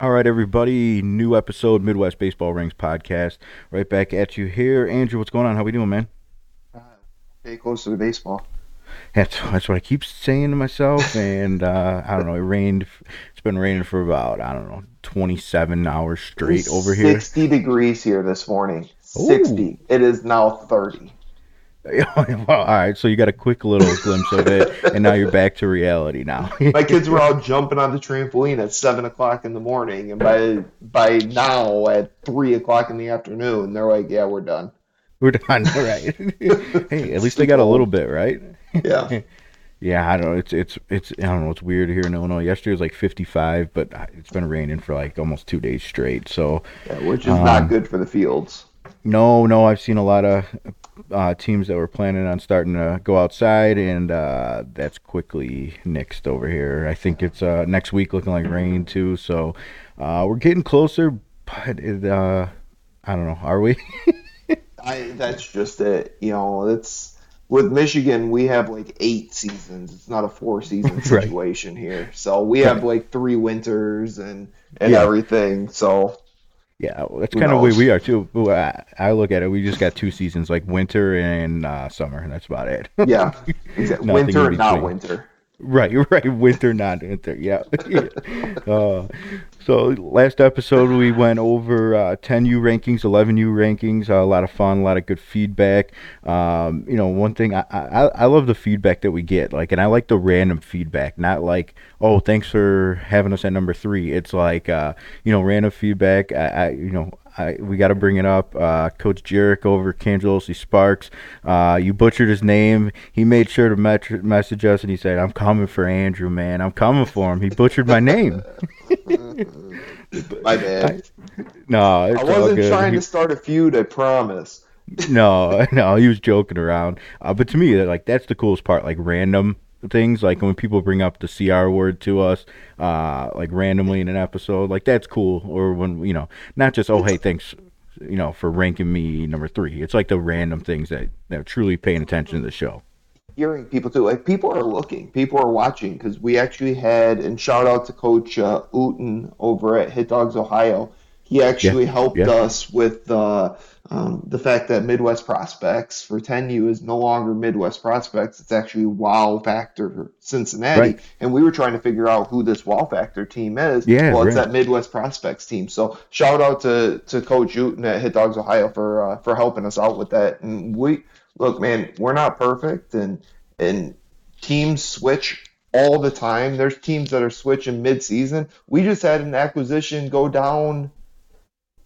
All right, everybody. New episode, Midwest Baseball Rings podcast. Right back at you here, Andrew. What's going on? How we doing, man? Uh, stay close to the baseball. That's that's what I keep saying to myself, and uh, I don't know. It rained. It's been raining for about I don't know 27 hours straight over here. 60 degrees here this morning. 60. It is now 30. well, all right, so you got a quick little glimpse of it, and now you're back to reality. Now, my kids were all jumping on the trampoline at seven o'clock in the morning, and by by now at three o'clock in the afternoon, they're like, "Yeah, we're done." We're done, right? hey, at least they got a little bit, right? Yeah. yeah, I don't know. It's it's it's I don't know. It's weird here in Illinois. Yesterday was like 55, but it's been raining for like almost two days straight. So, yeah, which is um, not good for the fields. No, no, I've seen a lot of uh, teams that were planning on starting to go outside, and uh, that's quickly nixed over here. I think it's uh, next week looking like rain too. So uh, we're getting closer, but it, uh, I don't know. Are we? I, that's just it. You know, it's with Michigan, we have like eight seasons. It's not a four season situation right. here. So we have like three winters and and yeah. everything. So yeah, that's kind of the way we are too. I look at it. We just got two seasons, like winter and uh, summer. And that's about it. yeah, exactly. winter, not winter. Right, right. Winter, not winter. Yeah. uh, so last episode we went over uh, 10U rankings, 11U rankings. Uh, a lot of fun, a lot of good feedback. Um, you know, one thing I, I I love the feedback that we get, like, and I like the random feedback, not like, oh, thanks for having us at number three. It's like, uh, you know, random feedback. I, I you know, I, we got to bring it up. Uh, Coach Jarek over Cangelosi Sparks. Uh, you butchered his name. He made sure to met- message us and he said, I'm coming for Andrew, man. I'm coming for him. He butchered my name. my bad. I, no, I wasn't trying he, to start a feud, I promise. no, no, he was joking around. Uh, but to me, like that's the coolest part. Like random things like when people bring up the CR word to us, uh, like randomly in an episode, like that's cool. Or when you know, not just oh hey thanks, you know, for ranking me number three. It's like the random things that that are truly paying attention to the show. Hearing people too, like people are looking, people are watching because we actually had and shout out to Coach uh, Uten over at Hit Dogs Ohio. He actually yeah. helped yeah. us with. Uh, um, the fact that Midwest Prospects for 10U is no longer Midwest Prospects, it's actually Wow Factor Cincinnati. Right. And we were trying to figure out who this Wow Factor team is. Yeah, well, it's right. that Midwest Prospects team. So shout out to, to Coach Uten at Hit Dogs Ohio for uh, for helping us out with that. And we look, man, we're not perfect, and and teams switch all the time. There's teams that are switching mid-season. We just had an acquisition go down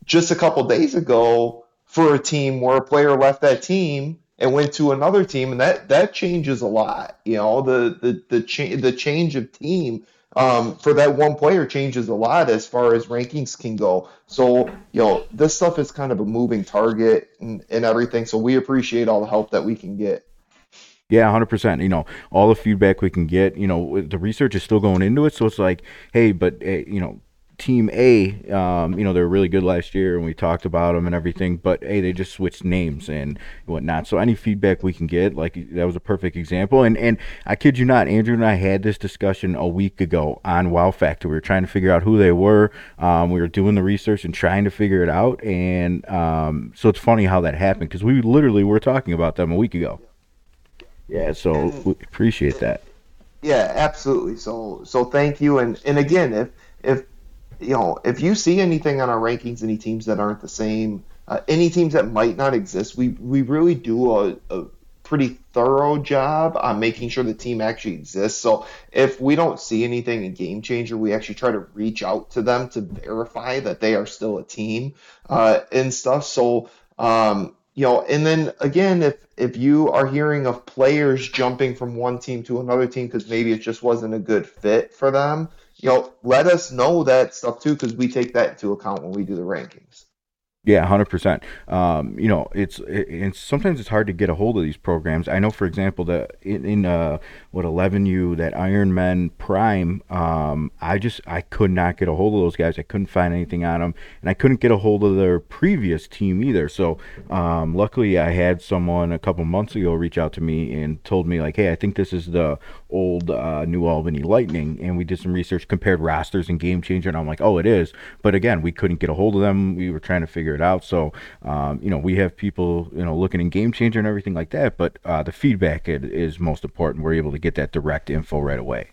just a couple days ago for a team where a player left that team and went to another team, and that that changes a lot. You know, the the the change the change of team um, for that one player changes a lot as far as rankings can go. So you know, this stuff is kind of a moving target and, and everything. So we appreciate all the help that we can get. Yeah, hundred percent. You know, all the feedback we can get. You know, the research is still going into it, so it's like, hey, but you know, Team A, um, you know, they were really good last year, and we talked about them and everything. But hey, they just switched names and whatnot. So any feedback we can get, like that was a perfect example. And and I kid you not, Andrew and I had this discussion a week ago on Wow Factor. We were trying to figure out who they were. Um, we were doing the research and trying to figure it out. And um, so it's funny how that happened because we literally were talking about them a week ago. Yeah, so we appreciate that. Yeah, absolutely. So so thank you. And and again, if if you know, if you see anything on our rankings, any teams that aren't the same, uh, any teams that might not exist, we we really do a, a pretty thorough job on making sure the team actually exists. So if we don't see anything in Game Changer, we actually try to reach out to them to verify that they are still a team uh, and stuff. So um, you know, and then again, if if you are hearing of players jumping from one team to another team because maybe it just wasn't a good fit for them, you know, let us know that stuff too, because we take that into account when we do the rankings. Yeah, hundred um, percent. You know, it's it's sometimes it's hard to get a hold of these programs. I know, for example, that in, in uh, what eleven U that Iron Man Prime, um, I just I could not get a hold of those guys. I couldn't find anything on them, and I couldn't get a hold of their previous team either. So, um, luckily, I had someone a couple months ago reach out to me and told me like, hey, I think this is the old uh, New Albany Lightning, and we did some research, compared rosters and Game Changer, and I'm like, oh, it is. But again, we couldn't get a hold of them. We were trying to figure it out. So, um, you know, we have people, you know, looking in Game Changer and everything like that. But uh, the feedback is most important. We're able to get that direct info right away.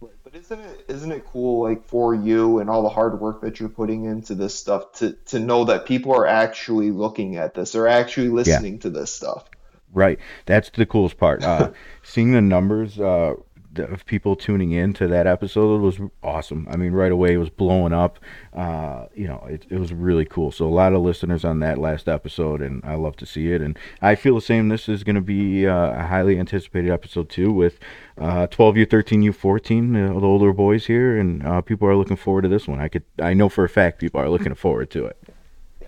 But isn't it isn't it cool like for you and all the hard work that you're putting into this stuff to to know that people are actually looking at this or actually listening yeah. to this stuff? Right. That's the coolest part. Uh, seeing the numbers uh, of people tuning in to that episode was awesome. I mean, right away it was blowing up. Uh, you know, it, it was really cool. So a lot of listeners on that last episode, and I love to see it. And I feel the same. This is going to be uh, a highly anticipated episode too, with uh, 12U, 13U, 14, uh, the older boys here, and uh, people are looking forward to this one. I could, I know for a fact, people are looking forward to it.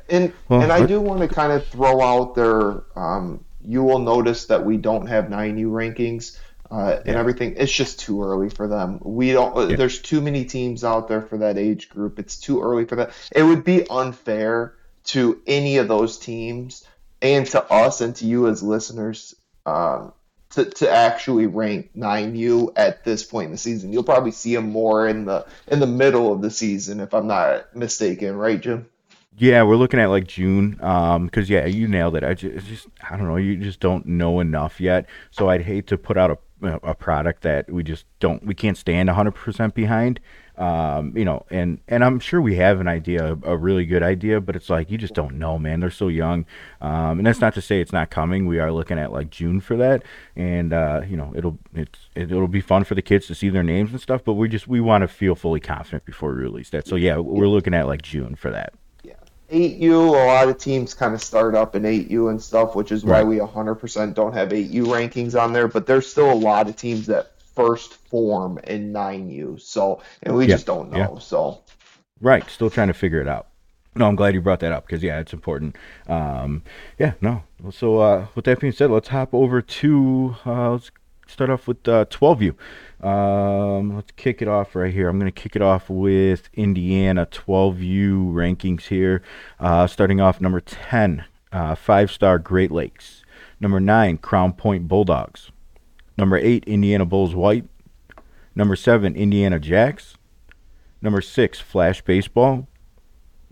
And well, and I do want to kind of throw out there. Um, you will notice that we don't have 9U rankings uh, and everything. It's just too early for them. We don't. Uh, yeah. There's too many teams out there for that age group. It's too early for that. It would be unfair to any of those teams and to us and to you as listeners um, to, to actually rank 9U at this point in the season. You'll probably see them more in the in the middle of the season, if I'm not mistaken, right, Jim? Yeah, we're looking at like June. Um, because yeah, you nailed it. I just, just, I don't know. You just don't know enough yet. So I'd hate to put out a a product that we just don't we can't stand 100% behind um, you know and and i'm sure we have an idea a really good idea but it's like you just don't know man they're so young um, and that's not to say it's not coming we are looking at like june for that and uh, you know it'll it's it'll be fun for the kids to see their names and stuff but we just we want to feel fully confident before we release that so yeah we're looking at like june for that 8U, a lot of teams kind of start up in 8U and stuff, which is why right. we 100% don't have 8U rankings on there. But there's still a lot of teams that first form in 9U. So, and we yeah. just don't know. Yeah. So, right. Still trying to figure it out. No, I'm glad you brought that up because, yeah, it's important. Um, yeah, no. So, uh, with that being said, let's hop over to, uh, let's start off with uh, 12U. Um, let's kick it off right here. I'm going to kick it off with Indiana 12U rankings here. Uh, starting off number 10, uh, five star Great Lakes. Number 9, Crown Point Bulldogs. Number 8, Indiana Bulls White. Number 7, Indiana Jacks. Number 6, Flash Baseball.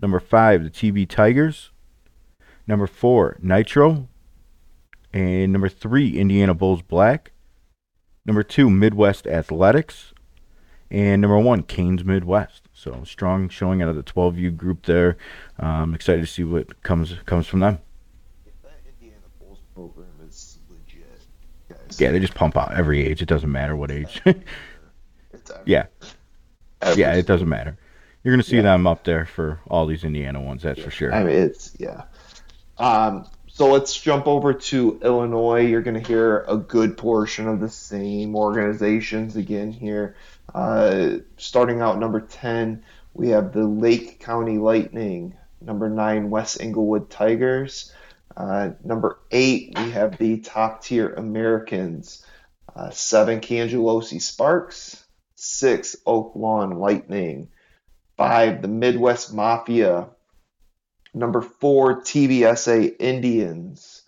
Number 5, the TB Tigers. Number 4, Nitro. And number 3, Indiana Bulls Black. Number two, Midwest Athletics. And number one, Canes Midwest. So strong showing out of the 12U group there. Um, excited to see what comes comes from them. That Indiana Bulls program is legit, guys. Yeah, they just pump out every age. It doesn't matter what age. yeah. Yeah, it doesn't matter. You're going to see yeah. them up there for all these Indiana ones, that's yeah. for sure. I mean, it's, yeah. Um, so let's jump over to Illinois. You're going to hear a good portion of the same organizations again here. Uh, starting out number 10, we have the Lake County Lightning. Number 9, West Englewood Tigers. Uh, number 8, we have the top tier Americans. Uh, 7, Cangelosi Sparks. 6, Oak Lawn Lightning. 5, the Midwest Mafia. Number four, TBSA Indians.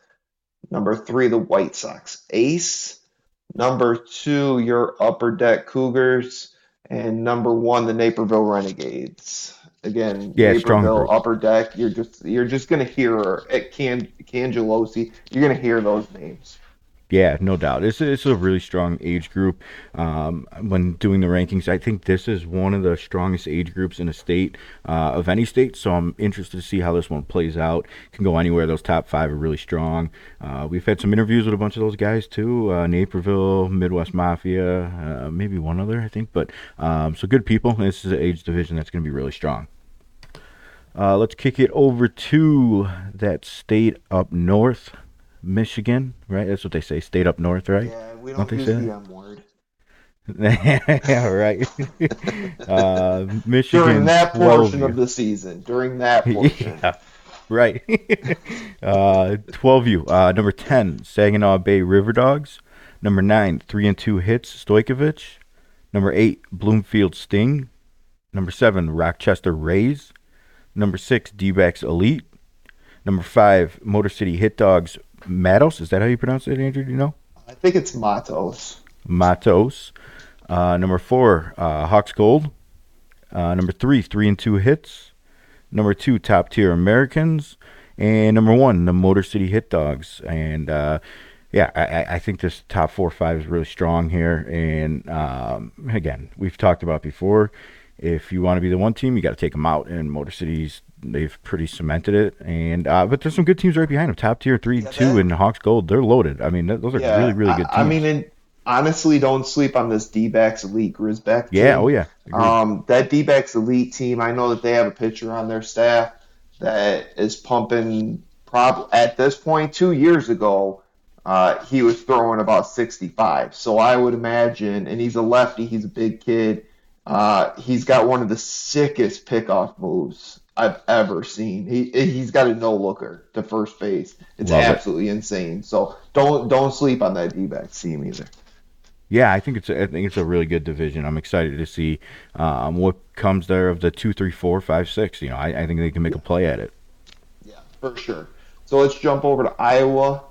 Number three, the White Sox Ace. Number two, your Upper Deck Cougars. And number one, the Naperville Renegades. Again, yeah, Naperville Upper Deck. You're just you're just gonna hear at Can Cangelosi. You're gonna hear those names. Yeah, no doubt. It's it's a really strong age group. Um, when doing the rankings, I think this is one of the strongest age groups in a state uh, of any state. So I'm interested to see how this one plays out. Can go anywhere. Those top five are really strong. Uh, we've had some interviews with a bunch of those guys too. Uh, Naperville, Midwest Mafia, uh, maybe one other, I think. But um, so good people. This is an age division that's going to be really strong. Uh, let's kick it over to that state up north. Michigan, right? That's what they say. State up north, right? Yeah, we don't, don't use the M word. yeah, right. uh, Michigan during that portion of the season. During that portion. Yeah, right. uh, 12U. Uh, number 10, Saginaw Bay River Dogs. Number 9, 3 and 2 Hits, Stojkovic. Number 8, Bloomfield Sting. Number 7, Rochester Rays. Number 6, D-backs Elite. Number 5, Motor City Hit Dogs Matos. Is that how you pronounce it, Andrew? Do you know? I think it's Matos. Matos. Uh, number four, uh, Hawks Gold. Uh, number three, three and two hits. Number two, top tier Americans. And number one, the Motor City Hit Dogs. And uh, yeah, I, I think this top four five is really strong here. And um, again, we've talked about before. If you want to be the one team, you got to take them out. And Motor City's they've pretty cemented it. And uh, but there's some good teams right behind them. Top tier three, yeah, two, and Hawks Gold. They're loaded. I mean, those are yeah, really really good teams. I, I mean, honestly, don't sleep on this D-backs elite Grisbeck. Team. Yeah, oh yeah. Um, that D-backs elite team. I know that they have a pitcher on their staff that is pumping. Prob at this point, two years ago, uh, he was throwing about 65. So I would imagine, and he's a lefty. He's a big kid. Uh, he's got one of the sickest pickoff moves I've ever seen. He he's got a no looker to first base. It's Love absolutely it. insane. So don't don't sleep on that D back team either. Yeah, I think it's a, I think it's a really good division. I'm excited to see um, what comes there of the two, three, four, five, six. You know, I, I think they can make a play at it. Yeah, for sure. So let's jump over to Iowa.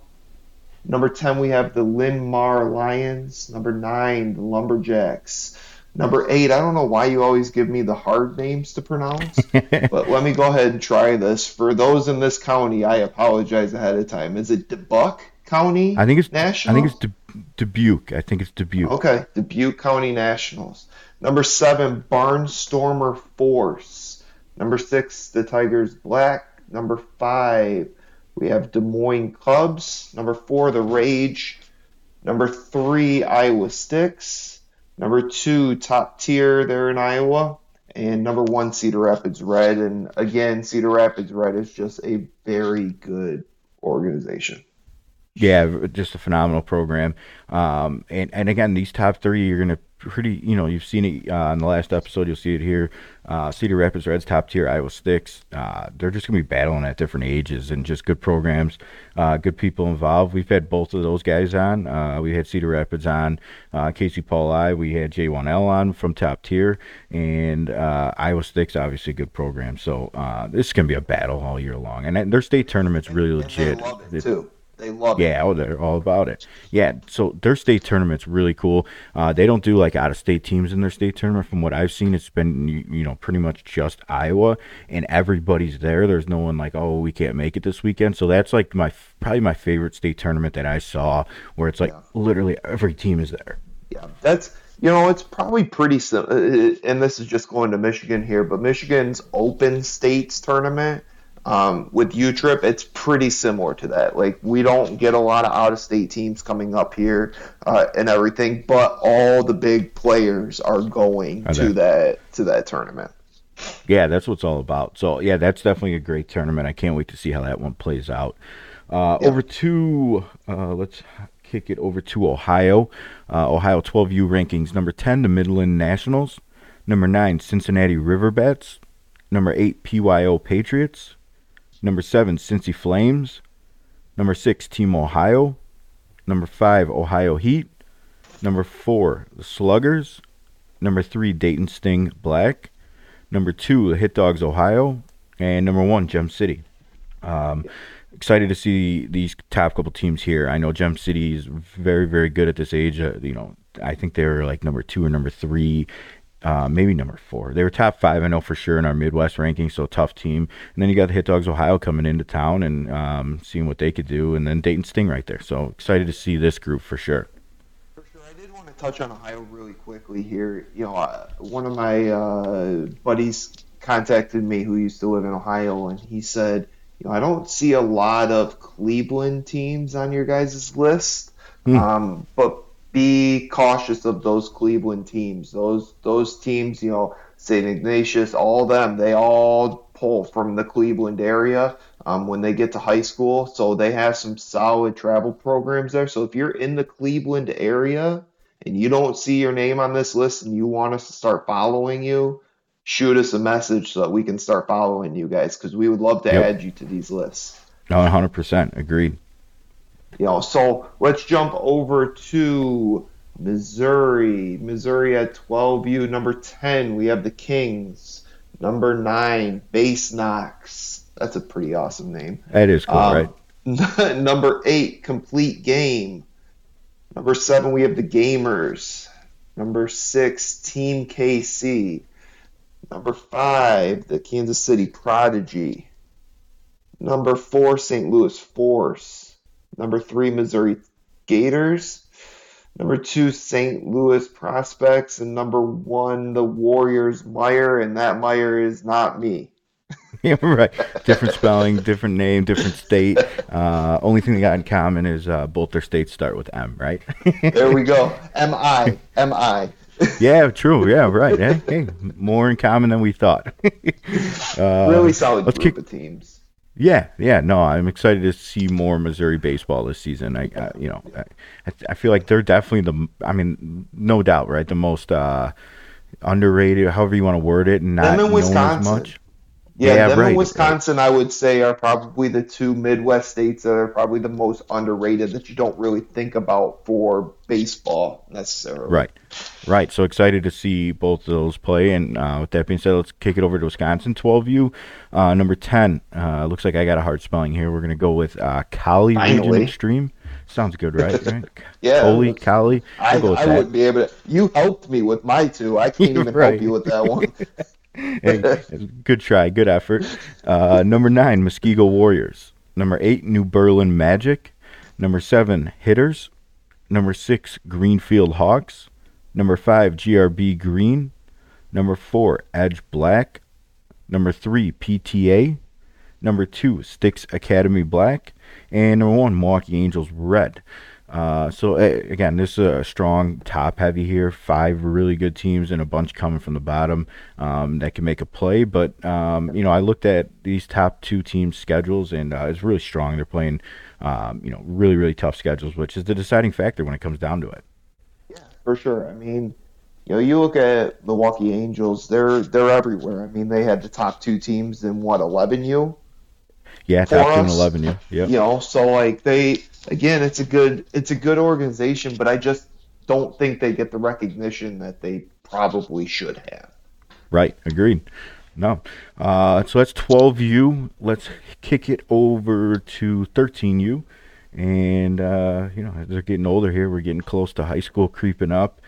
Number ten, we have the Linn-Mar Lions. Number nine, the Lumberjacks. Number eight, I don't know why you always give me the hard names to pronounce, but let me go ahead and try this. For those in this county, I apologize ahead of time. Is it Dubuque County? I think it's National. I think it's Dubuque. I think it's Dubuque. Okay, Dubuque County Nationals. Number seven, Barnstormer Force. Number six, the Tigers Black. Number five, we have Des Moines Cubs. Number four, the Rage. Number three, Iowa Sticks. Number two, top tier there in Iowa. And number one, Cedar Rapids Red. And again, Cedar Rapids Red is just a very good organization. Yeah, just a phenomenal program. Um, and, and again, these top three, you're going to pretty, you know, you've seen it uh, in the last episode. You'll see it here. Uh, Cedar Rapids Reds, top tier. Iowa Sticks. Uh, they're just going to be battling at different ages and just good programs, uh, good people involved. We've had both of those guys on. Uh, we had Cedar Rapids on, uh, Casey Paul I. We had J1L on from top tier, and Iowa Sticks, obviously, good program. So this is going to be a battle all year long. And their state tournament's really legit. I love it too. They love yeah, it. oh, they're all about it. Yeah, so their state tournament's really cool. Uh, they don't do like out of state teams in their state tournament. From what I've seen, it's been you, you know pretty much just Iowa, and everybody's there. There's no one like oh we can't make it this weekend. So that's like my probably my favorite state tournament that I saw, where it's like yeah. literally every team is there. Yeah, that's you know, it's probably pretty simple. Uh, uh, and this is just going to Michigan here, but Michigan's Open States tournament um, with UTRIP, it's pretty similar to that. Like we don't get a lot of out-of-state teams coming up here uh, and everything, but all the big players are going to that to that tournament. Yeah, that's what it's all about. So yeah, that's definitely a great tournament. I can't wait to see how that one plays out. Uh, yeah. Over to uh, let's kick it over to Ohio. Uh, Ohio 12U rankings: number 10, the Midland Nationals; number nine, Cincinnati Riverbats; number eight, PYO Patriots; Number seven, Cincy Flames. Number six, Team Ohio. Number five, Ohio Heat. Number four, the Sluggers. Number three, Dayton Sting Black. Number two, the Hit Dogs Ohio. And number one, Gem City. Um, excited to see these top couple teams here. I know Gem City is very, very good at this age. Uh, you know, I think they're like number two or number three uh, maybe number four. They were top five, I know for sure, in our Midwest ranking, so tough team. And then you got the Hit Dogs Ohio coming into town and um, seeing what they could do, and then Dayton Sting right there. So excited to see this group for sure. For sure. I did want to touch on Ohio really quickly here. You know, uh, one of my uh, buddies contacted me who used to live in Ohio, and he said, you know, I don't see a lot of Cleveland teams on your guys' list. Hmm. Um, but be cautious of those Cleveland teams. Those those teams, you know, St. Ignatius, all of them, they all pull from the Cleveland area um, when they get to high school. So they have some solid travel programs there. So if you're in the Cleveland area and you don't see your name on this list and you want us to start following you, shoot us a message so that we can start following you guys because we would love to yep. add you to these lists. No, 100%. Agreed. You know, so let's jump over to Missouri. Missouri at 12U. Number 10, we have the Kings. Number 9, Base Knox. That's a pretty awesome name. That is cool, um, right? number 8, Complete Game. Number seven, we have the Gamers. Number six, Team KC. Number five, the Kansas City Prodigy. Number four, St. Louis Force. Number three, Missouri Gators. Number two, St. Louis Prospects. And number one, the Warriors Meyer. And that Meyer is not me. yeah, right. Different spelling, different name, different state. Uh, only thing they got in common is uh, both their states start with M, right? there we go. M I M I. yeah, true. Yeah, right. Hey, hey, more in common than we thought. uh, really solid group kick, of teams. Yeah, yeah, no, I'm excited to see more Missouri baseball this season. I, I you know, I, I feel like they're definitely the. I mean, no doubt, right? The most uh, underrated, however you want to word it, and not known as much. Yeah, yeah them right. and Wisconsin, I would say, are probably the two Midwest states that are probably the most underrated that you don't really think about for baseball necessarily. Right, right. So excited to see both of those play. And uh, with that being said, let's kick it over to Wisconsin 12U. Uh, number 10, uh, looks like I got a hard spelling here. We're going to go with uh, Kali Region Extreme. Sounds good, right? right? yeah. Holy Kali. I, I would be able to. You helped me with my two. I can't even right. help you with that one. good try, good effort. Uh, number nine, Muskego Warriors. Number eight, New Berlin Magic. Number seven, Hitters. Number six, Greenfield Hawks. Number five, GRB Green. Number four, Edge Black. Number three, PTA. Number two, Sticks Academy Black. And number one, Milwaukee Angels Red. Uh, so again, this is a strong top heavy here. Five really good teams and a bunch coming from the bottom um, that can make a play. But um, you know, I looked at these top two teams' schedules and uh, it's really strong. They're playing, um, you know, really really tough schedules, which is the deciding factor when it comes down to it. Yeah, for sure. I mean, you know, you look at Milwaukee Angels; they're they're everywhere. I mean, they had the top two teams in what eleven U. Yeah, top eleven. Yeah, yeah. You know, so like they again, it's a good it's a good organization, but I just don't think they get the recognition that they probably should have. Right, agreed. No, uh, so that's 12U. Let's kick it over to 13U. And, uh, you know, as they're getting older here, we're getting close to high school creeping up.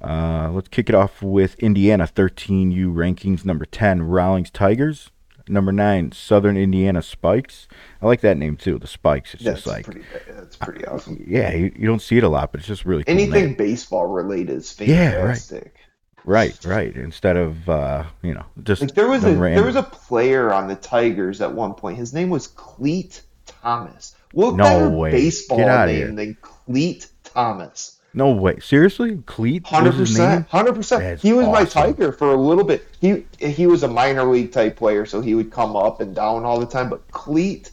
Uh, let's kick it off with Indiana 13U rankings number 10, Rawlings Tigers. Number nine, Southern Indiana Spikes. I like that name too. The Spikes. It's that's just like pretty, that's pretty awesome. Yeah, you, you, don't see it a lot, but it's just really cool anything name. baseball related is fantastic. Yeah, right. Right, right. Instead of uh, you know, just like there was a random... there was a player on the Tigers at one point. His name was Cleat Thomas. What no better way. baseball name than Cleat Thomas? No way. Seriously? Cleat? Hundred percent. Hundred percent. He was awesome. my Tiger for a little bit. He he was a minor league type player, so he would come up and down all the time. But Cleat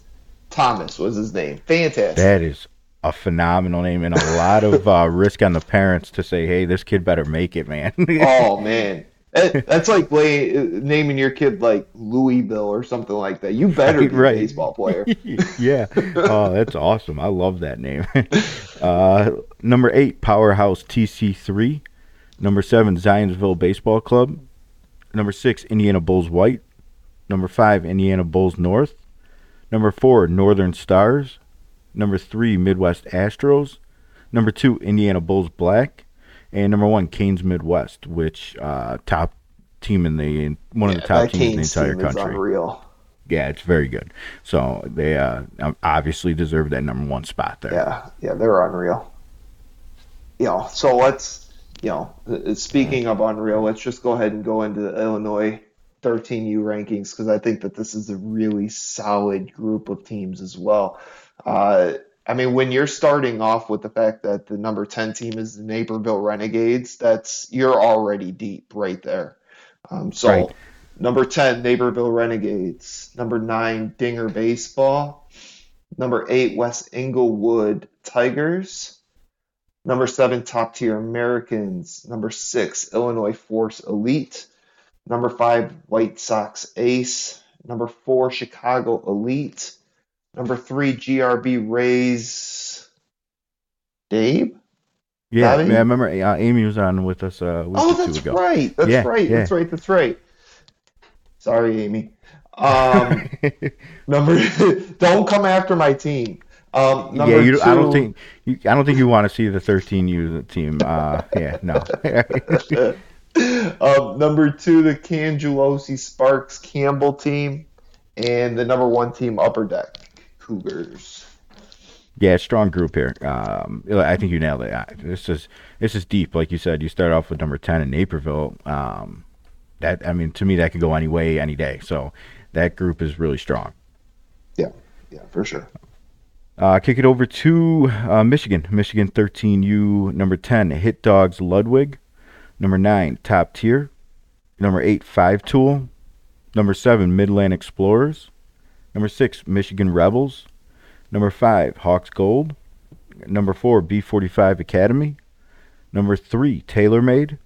Thomas was his name. Fantastic. That is a phenomenal name and a lot of uh, risk on the parents to say, "Hey, this kid better make it, man." oh man, that's like lay, naming your kid like Louisville or something like that. You better be right. a baseball player. yeah. Oh, that's awesome. I love that name. Uh, number eight, Powerhouse TC3. Number seven, Zionsville Baseball Club. Number six, Indiana Bulls White. Number five, Indiana Bulls North. Number four, Northern Stars. Number three, Midwest Astros. Number two, Indiana Bulls Black and number one, Canes Midwest, which uh, top team in the one yeah, of the top teams in the entire country. unreal. Yeah, it's very good. So they uh, obviously deserve that number one spot there. Yeah, yeah, they're unreal. You know, so let's you know, uh, speaking of unreal, let's just go ahead and go into the Illinois 13U rankings because I think that this is a really solid group of teams as well. Uh, I mean, when you're starting off with the fact that the number 10 team is the Naperville Renegades, that's you're already deep right there. Um, so, right. number 10, Naperville Renegades. Number 9, Dinger Baseball. Number 8, West Englewood Tigers. Number 7, Top Tier Americans. Number 6, Illinois Force Elite. Number 5, White Sox Ace. Number 4, Chicago Elite. Number three, GRB Rays. Dave? Yeah, yeah, I remember uh, Amy was on with us. Uh, oh, that's right. That's yeah, right. Yeah. That's right. That's right. Sorry, Amy. Um, number, don't come after my team. Um, number yeah, you, I don't think you, I don't think you want to see the 13U team. Uh, yeah, no. um, number two, the Cangelosi Sparks Campbell team, and the number one team, Upper Deck Cougars. yeah, strong group here. Um, I think you nailed it. This is this is deep, like you said. You start off with number 10 in Naperville. Um, that I mean, to me, that could go any way, any day. So that group is really strong. Yeah, yeah, for sure. Uh, kick it over to uh, Michigan. Michigan 13U, number 10, Hit Dogs Ludwig. Number 9, Top Tier. Number 8, Five Tool. Number 7, Midland Explorers. Number 6, Michigan Rebels. Number 5, Hawks Gold. Number 4, B45 Academy. Number 3, TaylorMade.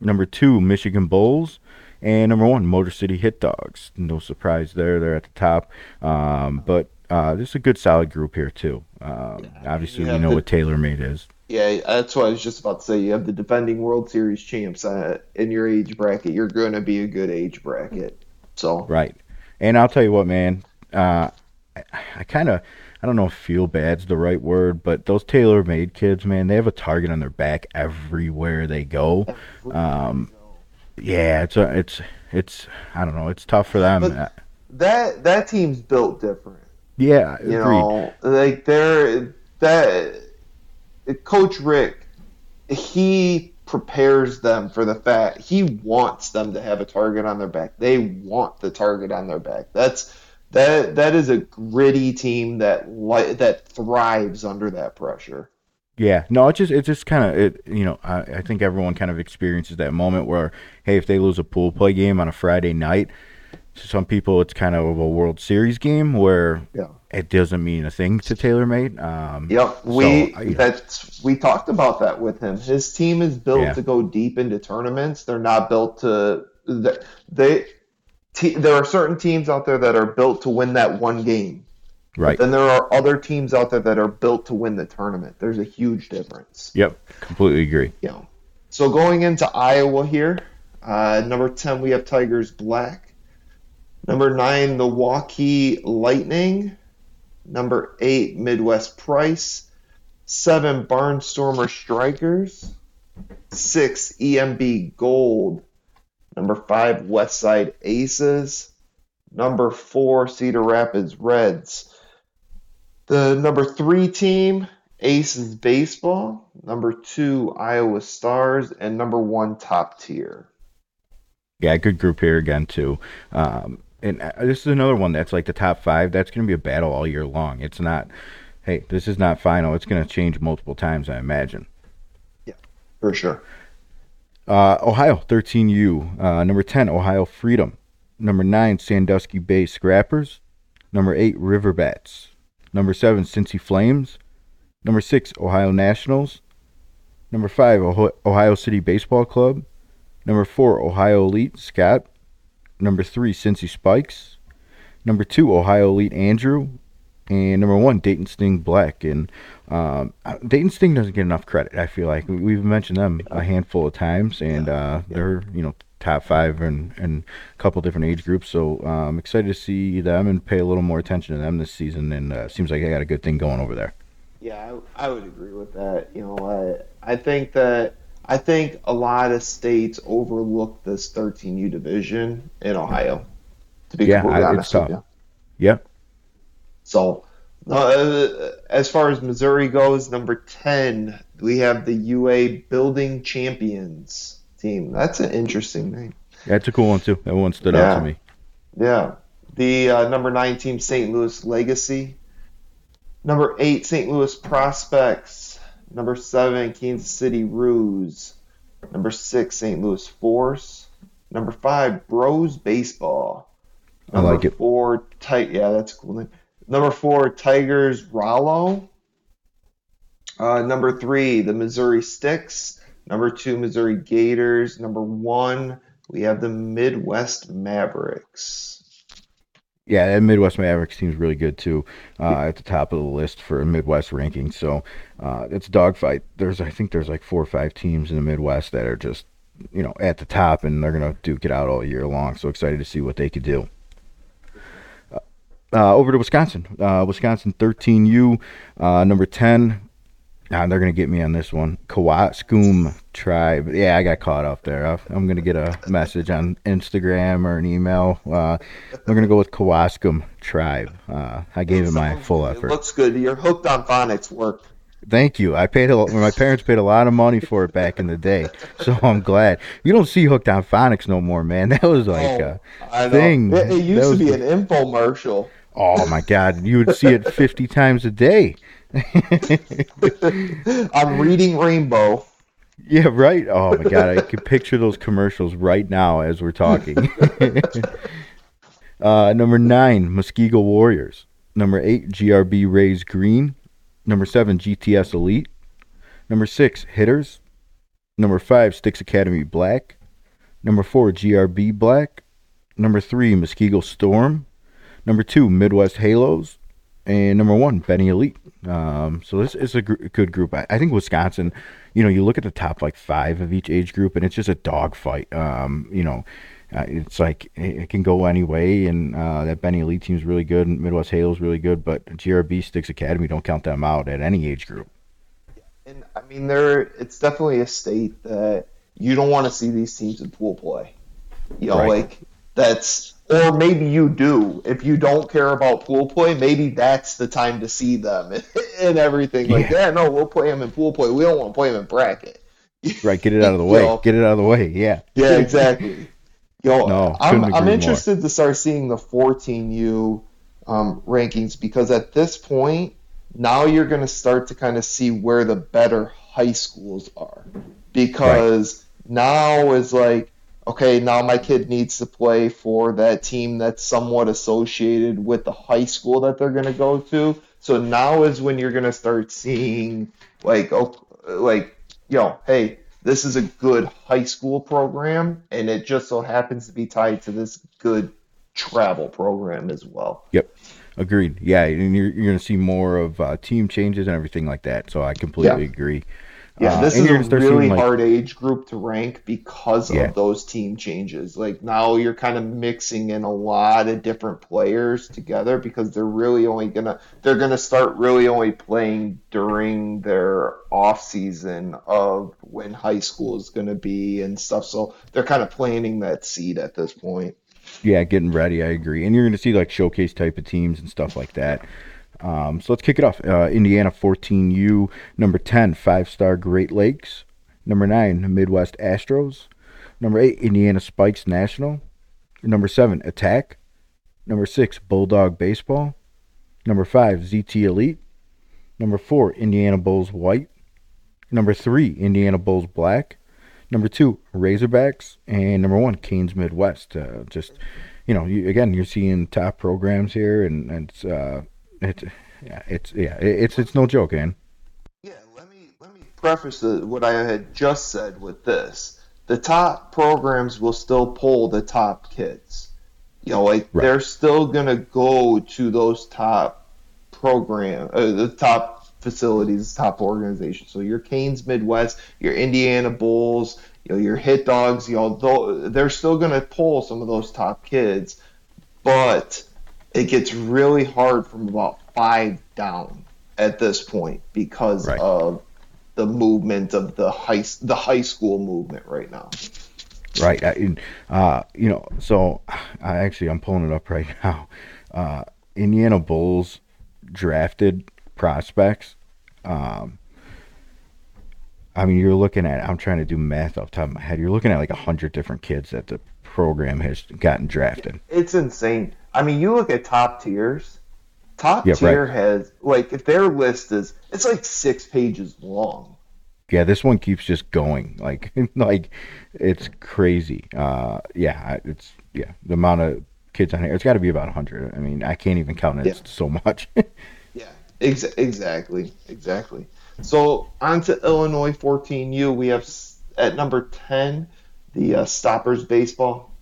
Number 2, Michigan Bulls. And number 1, Motor City Hit Dogs. No surprise there. They're at the top. Um, but uh, this is a good solid group here, too. Um, obviously, you we know the- what TaylorMade is. Yeah, that's what I was just about to say. You have the defending World Series champs uh, in your age bracket. You're going to be a good age bracket. So, Right. And I'll tell you what, man. Uh, I, I kind of, I don't know if feel bad's the right word, but those tailor made kids, man, they have a target on their back everywhere they go. Um, yeah, it's a, it's, it's, I don't know, it's tough for them. But- Uh, that that team's built different. yeah, You agreed. know, like they're that Coach Rick, he prepares them for the fact he wants them to have a target on their back. They want the target on their back. That's that that is a gritty team that li- that thrives under that pressure. Yeah, no, it just it just kind of it you know I, I think everyone kind of experiences that moment where hey if they lose a pool play game on a Friday night, to some people it's kind of a World Series game where Yeah. It doesn't mean a thing to TaylorMade. Um, Yep, we So, I- that's we talked about that with him. His team is built Yeah. to go deep into tournaments. They're not built to they, they te, there are certain teams out there that are built to win that one game. right. Then there are other teams out there that are built to win the tournament. There's a huge difference. Yep, completely agree. You know. So going into Iowa here, uh, number ten we have Tigers Black. Number nine, the Waukee Lightning. Number eight, Midwest Price. Seven, Barnstormer Strikers. Six, EMB Gold. Number five, Westside Aces. Number four, Cedar Rapids Reds. The number three team, Aces Baseball. Number two, Iowa Stars. And number one, Top Tier. Yeah, good group here again too. Um, and uh, this is another one that's like the top five. That's going to be a battle all year long. It's not. Hey, this is not final. It's going to change multiple times, I imagine. Yeah, for sure. Uh, Ohio 13U. Uh, number 10, Ohio Freedom. Number 9, Sandusky Bay Scrappers. Number 8, Riverbats, Number 7, Cincy Flames. Number 6, Ohio Nationals. Number 5, Ohio City Baseball Club. Number 4, Ohio Elite Scott. Number 3, Cincy Spikes. Number 2, Ohio Elite Andrew. And number 1, Dayton Sting Black. And um, Dayton Sting doesn't get enough credit. I feel like We- we've mentioned them a handful of times, and uh, they're you know top five and and a couple different age groups. So I'm excited to see them and pay a little more attention to them this season. And uh, seems like they got a good thing going over there. Yeah, I, I would agree with that. You know, I, I think that I think a lot of states overlook this 13U division in Ohio. To be Yeah, completely I- honest with you. Yep. So, uh, as far as Missouri goes, number 10, we have the UA Building Champions team. That's an interesting name. That's a cool one too. That one stood out to me. Yeah. The uh, number nine team, St. Louis Legacy. Number eight, St. Louis Prospects. Number seven, Kansas City Ruse. Number six, St. Louis Force. Number five, Bros Baseball. I like it. Four, Ti- yeah, that's cool. Name. Number four, Tigers Rollo. Uh, number three, the Missouri Sticks. Number two, Missouri Gators. Number one, we have the Midwest Mavericks. Yeah, that Midwest Mavericks team's really good too. Uh, at the top of the list for Midwest rankings. So uh, it's a dogfight. There's I think there's like four or five teams in the Midwest that are just you know at the top and they're gonna duke it out all year long. So excited to see what they could do. Uh, uh, over to Wisconsin. Uh, Wisconsin 13U, uh, number 10. Nah, they're gonna get me on this one. Kewaskum Tribe. Yeah, I got caught up there. I'm gonna get a message on Instagram or an email. Uh, we're gonna go with Kewaskum Tribe. Uh, I gave it my full It effort. looks good. You're hooked on phonics work. Thank you. I paid a, my parents paid a lot of money for it back in the day, so I'm glad. You don't see Hooked on Phonics no more, man. That was like, Oh, know. thing. It, it used to be the- an infomercial. oh my god, you would see it 50 times a day. I'm reading Rainbow. Yeah, right. Oh my god, I can picture those commercials right now as we're talking. uh, number nine, Muskego Warriors. Number eight, GRB Rays Green. Number seven, GTS Elite. Number six, Hitters. Number five, Sticks Academy Black. Number four, GRB Black. Number three, Muskego Storm. Number two, Midwest Halos. And number one, Benny Elite. Um, so this is a gr- good group. I, I think Wisconsin, you know, you look at the top like five of each age group, and it's just a dogfight. Um, you know, uh, it's like it, can go any way, and uh, that Benny Elite team is really good, and Midwest is really good, but GRB Sticks Academy don't count them out at any age group. And I mean, there it's definitely a state that you don't want to see these teams in pool play. You know, Right. like that's or maybe you do. If you don't care about pool play, maybe that's the time to see them and everything. Like, Yeah. yeah, no, we'll play them in pool play. We don't want to play them in bracket. Right, get it out of the way. know, Get it out of the way. Yeah. Yeah, exactly. Yo, No, I'm, I'm agree more. interested to start seeing the 14U um, rankings because at this point, now you're going to start to kind of see where the better high schools are. Because now is like, okay, now my kid needs to play for that team that's somewhat associated with the high school that they're going to go to. So now is when you're going to start seeing, like, oh, like, yo, hey, this is a good high school program, and it just so happens to be tied to this good travel program as well. Yep. Agreed. Yeah, and you're you're gonna see more of uh, team changes and everything like that. So I completely Yeah. agree. Yeah, Uh, this is a really like- hard age group to rank because Yeah. of those team changes. Like now you're kind of mixing in a lot of different players together because they're really only gonna they're gonna start really only playing during their off season of when high school is gonna be and stuff. So they're kind of planting that seed at this point. Yeah, getting ready. I agree. And you're going to see like showcase type of teams and stuff like that. Um, so let's kick it off. Uh, Indiana 14U, number 10, five star Great Lakes. Number 9, Midwest Astros. Number 8, Indiana Spikes National. Number 7, Attack. Number 6, Bulldog Baseball. Number 5, ZT Elite. Number 4, Indiana Bulls White. Number 3, Indiana Bulls Black. Number two, Razorbacks, and number one, Canes Midwest. Uh, just, you know, you, again, you're seeing top programs here, and, and it's, uh, it's, yeah, it's, yeah, it's, it's no joke, man. Yeah, let me let me preface the, what I had just said with this. The top programs will still pull the top kids. You know, like Right. they're still gonna go to those top program, uh, the top facilities, top organizations. So your Canes Midwest, your Indiana Bulls, you know, your Hit Dogs, you know, they're still gonna pull some of those top kids, but it gets really hard from about five down at this point because Right. of the movement of the high the high school movement right now. Right. I, uh, you know, so I actually, I'm pulling it up right now. Uh, Indiana Bulls drafted prospects. Um, I mean, you're looking at, I'm trying to do math off the top of my head. You're looking at like a hundred different kids that the program has gotten drafted. It's insane. I mean, you look at top tiers. Top Yeah, tier has like if their list is it's like six pages long. Yeah, this one keeps just going. Like, like it's crazy. Uh, yeah, it's yeah. The amount of kids on here, it's got to be about hundred. I mean, I can't even count it. Yeah. It's so much. Yeah, ex- exactly, exactly. So on to Illinois 14U. We have at number 10 the uh, Stoppers baseball.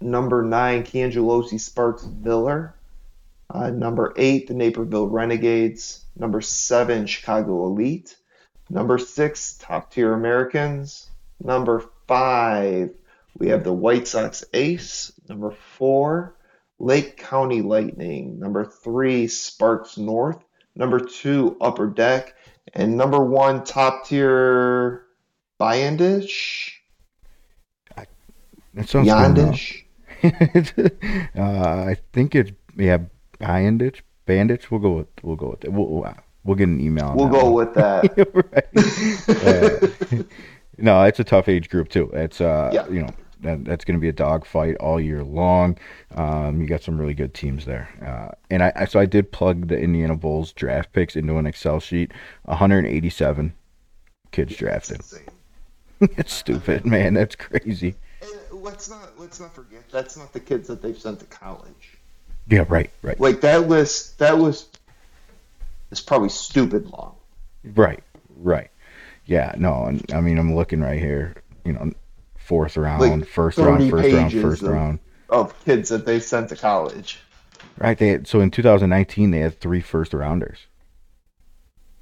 Number nine, Cangelosi Sparks Miller. Uh, number eight, the Naperville Renegades. Number seven, Chicago Elite. Number six, Top Tier Americans. Number five, we have the White Sox Ace. Number four, Lake County Lightning. Number three, Sparks North. Number two, Upper Deck. And number one, top tier Byandish. That sounds Yandish. uh, I think it's yeah, bandage. Bandage. We'll go with we'll go with it. We'll we'll, get an email. We'll go one. with that. right. Uh, no, it's a tough age group too. It's uh, Yeah. you know, that, that's going to be a dogfight all year long. Um, you got some really good teams there. Uh, and I, I so I did plug the Indiana Bulls draft picks into an Excel sheet. 187 kids drafted. That's it's stupid, man. That's crazy. Let's not let's not forget that's not the kids that they've sent to college. Yeah, right, right, Like that list that list is probably stupid long. right, right. Yeah, no, and I mean I'm looking right here. You know, fourth round, Like first round, first round, first of- round. Of kids that they've sent to college. Right. They had, so in 2019 they had three first rounders.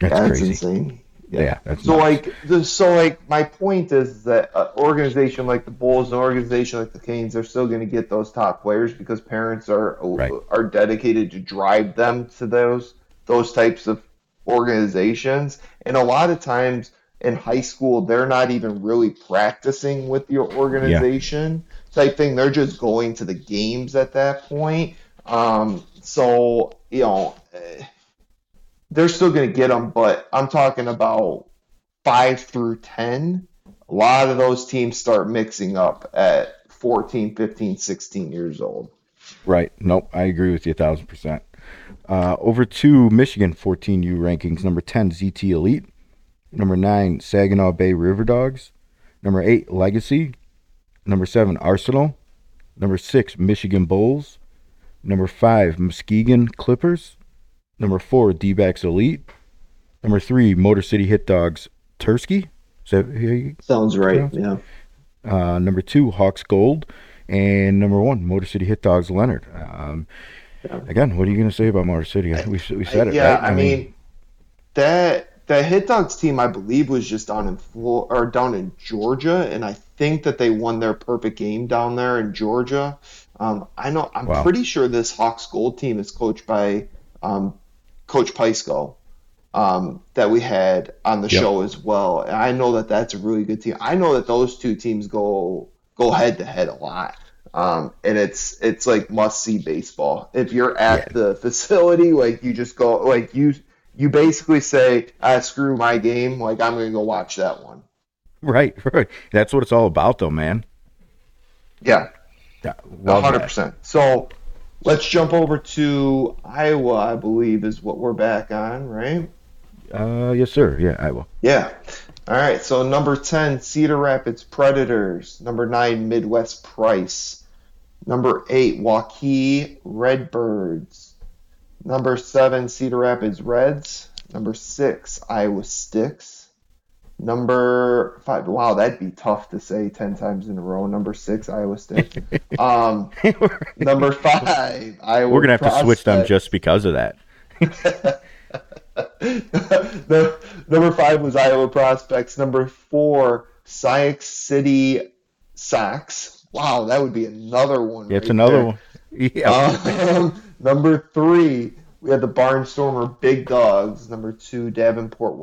That's, That's crazy. insane. Yeah, that's So nuts. like, the, so like, my point is that an organization like the Bulls, an organization like the Canes, they're still going to get those top players because parents are Right. are dedicated to drive them to those those types of organizations. And a lot of times in high school, they're not even really practicing with your organization type thing. They're just going to the games at that point. Um, so you know. eh, they're still going to get them, but I'm talking about five through 10. A lot of those teams start mixing up at 14, 15, 16 years old. Right. Nope. I agree with you a thousand percent. Uh, over to Michigan 14U rankings. Number 10, ZT Elite. Number 9, Saginaw Bay River Dogs. Number 8, Legacy. Number 7, Arsenal. Number 6, Michigan Bulls. Number 5, Muskegon Clippers. Number 4, D backs Elite. Number 3, Motor City Hit Dogs Tursky. Is that here you Sounds right. Yeah. uh, number two, Hawks Gold, and number one, Motor City Hit Dogs Leonard. Um, Yeah. Again, what are you going to say about Motor City? We, we said it, yeah, right? I mean, that that Hit Dogs team, I believe, was just down in or down in Georgia, and I think that they won their perfect game down there in Georgia. Um, I know. I'm Wow. pretty sure this Hawks Gold team is coached by um, Coach Pysko. Um, that we had on the Yep. show as well. And I know that that's a really good team. I know that those two teams go go head to head a lot. Um, and it's it's like must see baseball. If you're at the facility, like you just go like you you basically say, ah, screw my game, like I'm gonna go watch that one. right, right. That's what it's all about, though, man. Yeah, Yeah, hundred percent. So let's jump over to Iowa, I believe is what we're back on, right? Uh, yes, sir. Yeah, Iowa. Yeah. All right. So number 10, Cedar Rapids Predators. Number 9, Midwest Price. Number 8, Waukee Redbirds. Number 7, Cedar Rapids Reds. Number 6, Iowa Sticks. Number 5, wow, that'd be tough to say 10 times in a row. Number 6, Iowa State. Um, number 5, Iowa We're gonna have to switch them just because of that. the, number five was Iowa Prospects. Number four, Sauk City Sox. Wow, that would be another one. It's right another there. one. Yeah. Um, number three, we had the Barnstormer Big Dogs. Number two, Davenport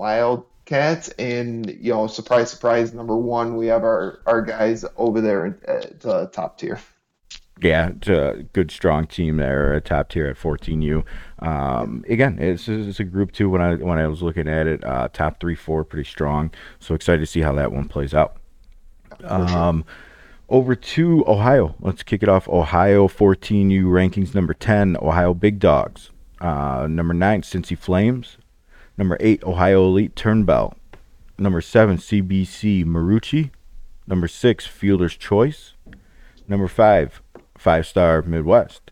Wildcats. And, you know, surprise, surprise, number one, we have our, our guys over there at uh, top tier. Yeah, it's a good, strong team there, top tier at 14U. Um, again, it's, it's a group two. When I when I was looking at it, uh, top three, four, pretty strong. So excited to see how that one plays out. Um, over to Ohio. Let's kick it off. Ohio 14U rankings number 10, Ohio Big Dogs. Uh, number 9, Cincy Flames. Number 8, Ohio Elite Turnbell. Number 7, CBC Marucci. Number 6, Fielder's Choice. Number 5, Five Star Midwest.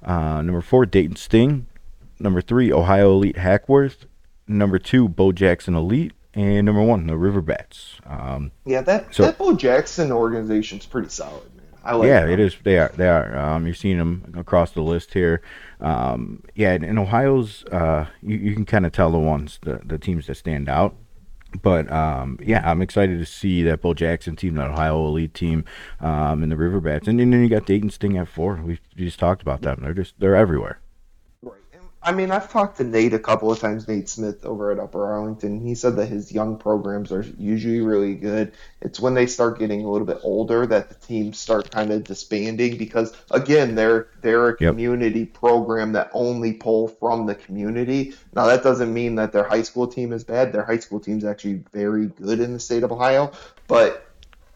Uh, number 4, Dayton Sting. Number 3, Ohio Elite Hackworth. Number 2, Bo Jackson Elite. And number 1, the River Bats. Um, Yeah, that, So- that Bo Jackson organization's pretty solid. I like yeah, them. it is. They are. They are. Um, you're seeing them across the list here. Um, yeah, and, and Ohio's. Uh, you, you can kind of tell the ones, the, the teams that stand out. but um, yeah, I'm excited to see that Bo Jackson team, that Ohio Elite team, um, and the Riverbats, and, and then you got Dayton Sting at four. We just talked about them. They're just they're everywhere. I mean, I've talked to Nate a couple of times, Nate Smith over at Upper Arlington. He said that his young programs are usually really good. It's when they start getting a little bit older that the teams start kind of disbanding because again, they're they're a Yep. community program that only pull from the community. Now that doesn't mean that their high school team is bad. Their high school team is actually very good in the state of Ohio, but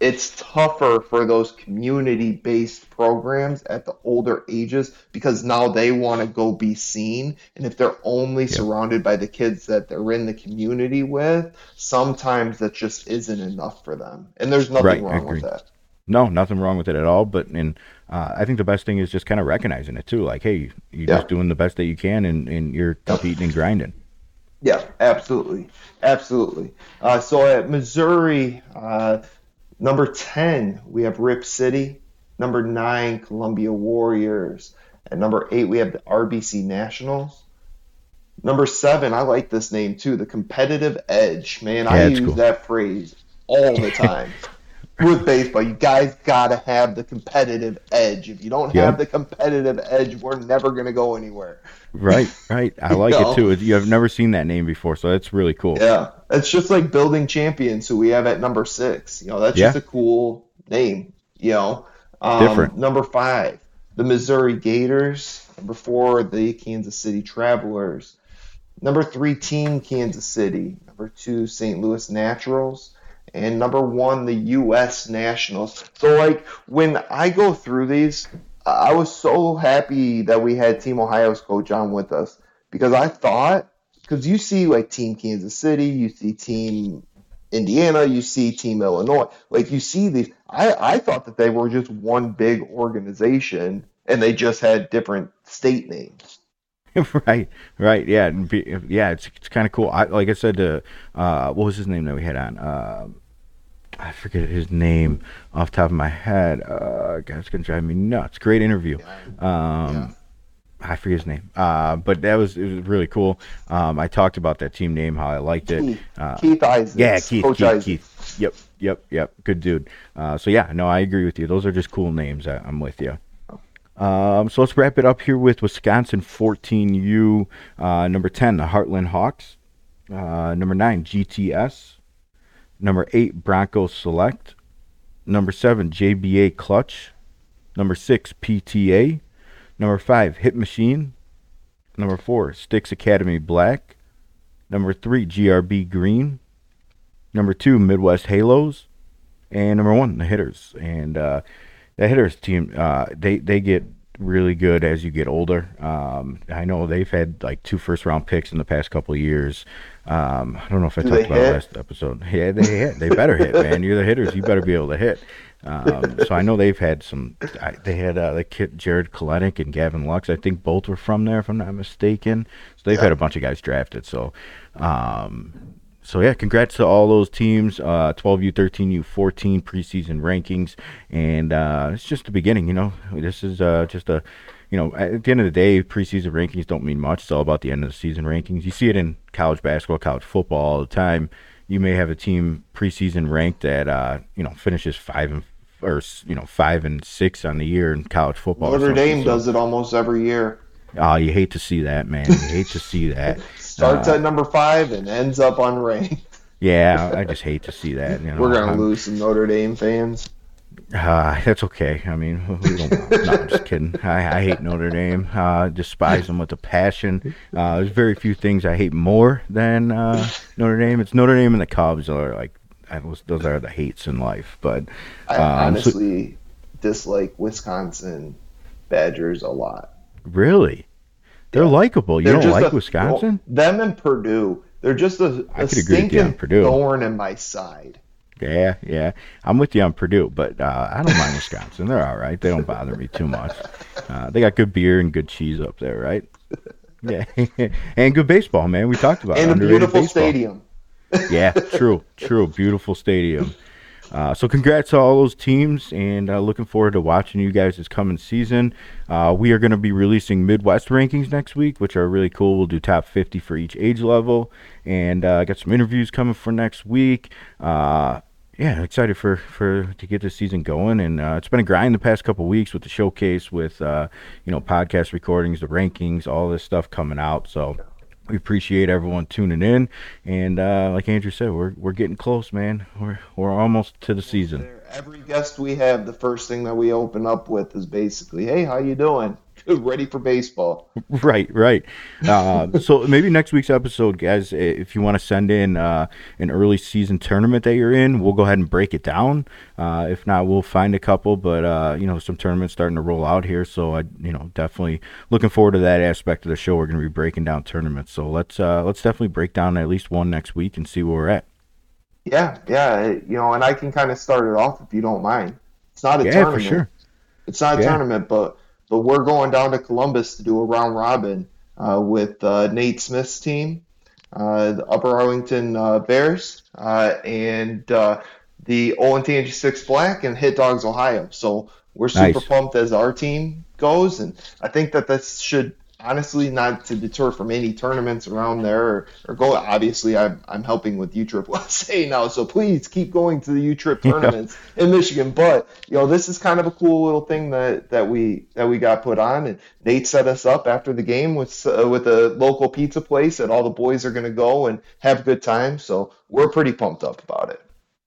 it's tougher for those community based programs at the older ages because now they want to go be seen. And if they're only surrounded by the kids that they're in the community with, sometimes that just isn't enough for them. And there's nothing Right, wrong with that. No, nothing wrong with it at all. But and uh, I think the best thing is just kind of recognizing it too. Like, hey, you're Yeah. just doing the best that you can, and, and you're competing and grinding. Yeah, absolutely. Absolutely. Uh, so at Missouri, uh, number 10, we have Rip City. Number 9, Columbia Warriors. At number 8, we have the RBC Nationals. Number 7, I like this name too, the competitive edge. Man, I Yeah, it's use cool. that phrase all the time. With baseball, you guys gotta have the competitive edge. If you don't Yep. have the competitive edge, we're never gonna go anywhere. Right, right. I like know? it too. You have never seen that name before, so that's really cool. Yeah, it's just like building champions who we have at number six. You know, that's Yeah. just a cool name. You know, um, Different. Number five, the Missouri Gators. Number four, the Kansas City Travelers. Number three, Team Kansas City. Number two, St. Louis Naturals. And number one, the U.S. Nationals. So, like, when I go through these, I was so happy that we had Team Ohio's coach on with us because I thought, because you see, like, Team Kansas City, you see Team Indiana, you see Team Illinois. Like, you see these. I, I thought that they were just one big organization and they just had different state names. right, right. Yeah, be, yeah. It's it's kind of cool. I like I said to uh, what was his name that we had on? Uh, I forget his name off the top of my head. Uh, God, it's gonna drive me nuts. Great interview. Um, I forget his name. Uh, but that was it was really cool. Um, I talked about that team name, how I liked it. Keith, Uh, Keith Isaacs. yeah, Keith, Coach Keith, Isaacs. Keith. Yep, yep, yep. Good dude. Uh, so yeah, no, I agree with you. Those are just cool names. I, I'm with you. Um, so let's wrap it up here with Wisconsin 14U, uh, number 10, the Heartland Hawks, uh, number 9, GTS, number 8, Broncos Select, number 7, JBA Clutch, number 6, PTA, number 5, Hit Machine, number 4, Sticks Academy Black, number 3, GRB Green, number 2, Midwest Halos, and number 1, the Hitters. And uh, the Hitters team, uh, they, they get really good as you get older. Um, I know they've had like two first round picks in the past couple of years. Um, I don't know if I Do talked about hit? last episode. Yeah, they hit. They better hit, man. You're the hitters. You better be able to hit. Um, so I know they've had some. I, they had uh, the kid Jarred Kelenic and Gavin Lux. I think both were from there, if I'm not mistaken. So they've Yeah. had a bunch of guys drafted. So, um, so yeah, congrats to all those teams. Uh, 12U, 13U, 14 preseason rankings, and uh, it's just the beginning. You know, this is uh, just a, you know, at the end of the day, preseason rankings don't mean much. It's all about the end of the season rankings. You see it in college basketball, college football all the time. You may have a team preseason ranked that uh, you know finishes five and or you know five and six on the year in college football. Notre. Dame So- does it almost every year. Oh, you hate to see that, man. You hate to see that. Starts Uh, at number five and ends up unranked. Yeah, I just hate to see that. You know, We're gonna I'm- lose some Notre Dame fans. Uh, that's okay. I mean, we don't, no, I'm just kidding. I, I hate Notre Dame. Uh, despise them with a passion. Uh, there's very few things I hate more than uh, Notre Dame. It's Notre Dame and the Cubs are like, was, those are the hates in life. But I Um, so- honestly dislike Wisconsin Badgers a lot. really, they're Yeah. likable. You They're don't like a- Wisconsin? Them and Purdue. They're just a, I a could agree with you on Purdue. thorn in my side. Yeah, yeah. I'm with you on Purdue, but uh, I don't mind Wisconsin. They're all right. They don't bother me too much. Uh, they got good beer and good cheese up there, right? Yeah, and good baseball, man. We talked about And a beautiful baseball. stadium. Yeah, true, true. Beautiful stadium. Uh, so congrats to all those teams, and uh, looking forward to watching you guys this coming season. Uh, we are going to be releasing Midwest rankings next week, which are really cool. We'll do top 50 for each age level, and uh, got some interviews coming for next week. Uh, yeah, excited for, for to get this season going, and uh, it's been a grind the past couple weeks with the showcase, with you know podcast recordings, the rankings, all this stuff coming out. So we appreciate everyone tuning in, and uh, like Andrew said, we're we're getting close, man. We're we're almost to the season. Every guest we have, the first thing that we open up with is basically, "Hey, how you doing?" ready for baseball. Right, right. Uh, so maybe next week's episode, guys, if you want to send in uh, an early season tournament that you're in, we'll go ahead and break it down. Uh, if not, we'll find a couple. But uh, you know, some tournaments starting to roll out here, so I, you know, definitely looking forward to that aspect of the show. We're going to be breaking down tournaments, so let's uh, let's definitely break down at least one next week and see where we're at. Yeah, yeah, you know, and I can kind of start it off if you don't mind. It's not a yeah, tournament. for sure. It's not a yeah. tournament, but but we're going down to Columbus to do a round robin uh, with uh, Nate Smith's team, uh, the Upper Arlington uh, Bears, uh, and uh, the Olentangy Six Black and Hit Dogs Ohio. So we're super nice. pumped as our team goes, and I think that this should honestly not to deter from any tournaments around there or, or go. Obviously, I'm, I'm helping with U Trip USA now, so please keep going to the U Trip tournaments yeah. in Michigan. But you know, this is kind of a cool little thing that, that we that we got put on, and Nate set us up after the game with uh, with a local pizza place that all the boys are going to go and have a good time. So we're pretty pumped up about it.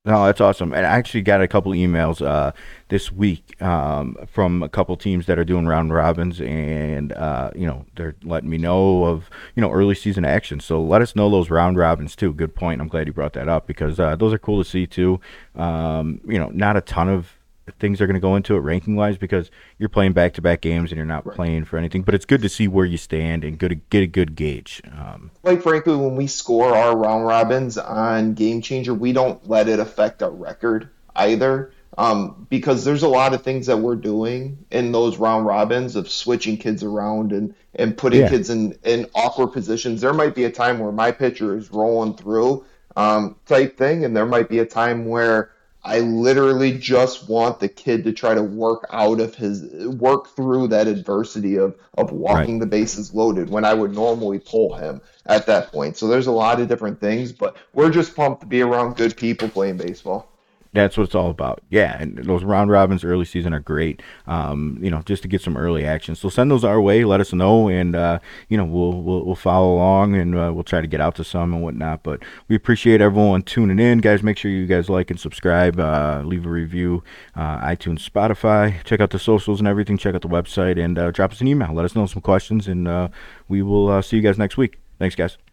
No, that's awesome. And I actually got a couple emails uh, this week um, from a couple teams that are doing round robins, and uh, you know they're letting me know of you know early season action. So let us know those round robins too. Good point. I'm glad you brought that up because uh, those are cool to see too. Um, you know, not a ton of things are going to go into it ranking wise because you're playing back to back games and you're not right. playing for anything. But it's good to see where you stand and good to get a good gauge. Um, like frankly, when we score our round robins on Game Changer, we don't let it affect our record either. Um, because there's a lot of things that we're doing in those round robins of switching kids around and, and putting yeah. kids in, in awkward positions. There might be a time where my pitcher is rolling through um, type thing, and there might be a time where I literally just want the kid to try to work out of his work through that adversity of of walking right. the bases loaded when I would normally pull him at that point. So there's a lot of different things, but we're just pumped to be around good people playing baseball that's what it's all about. Yeah, and those round robins early season are great. Um, you know, just to get some early action. So send those our way. Let us know, and uh, you know we'll, we'll we'll follow along, and uh, we'll try to get out to some and whatnot. But we appreciate everyone tuning in, guys. Make sure you guys like and subscribe. Uh, leave a review, uh, iTunes, Spotify. Check out the socials and everything. Check out the website and uh, drop us an email. Let us know some questions, and uh, we will see you guys next week. Thanks, guys.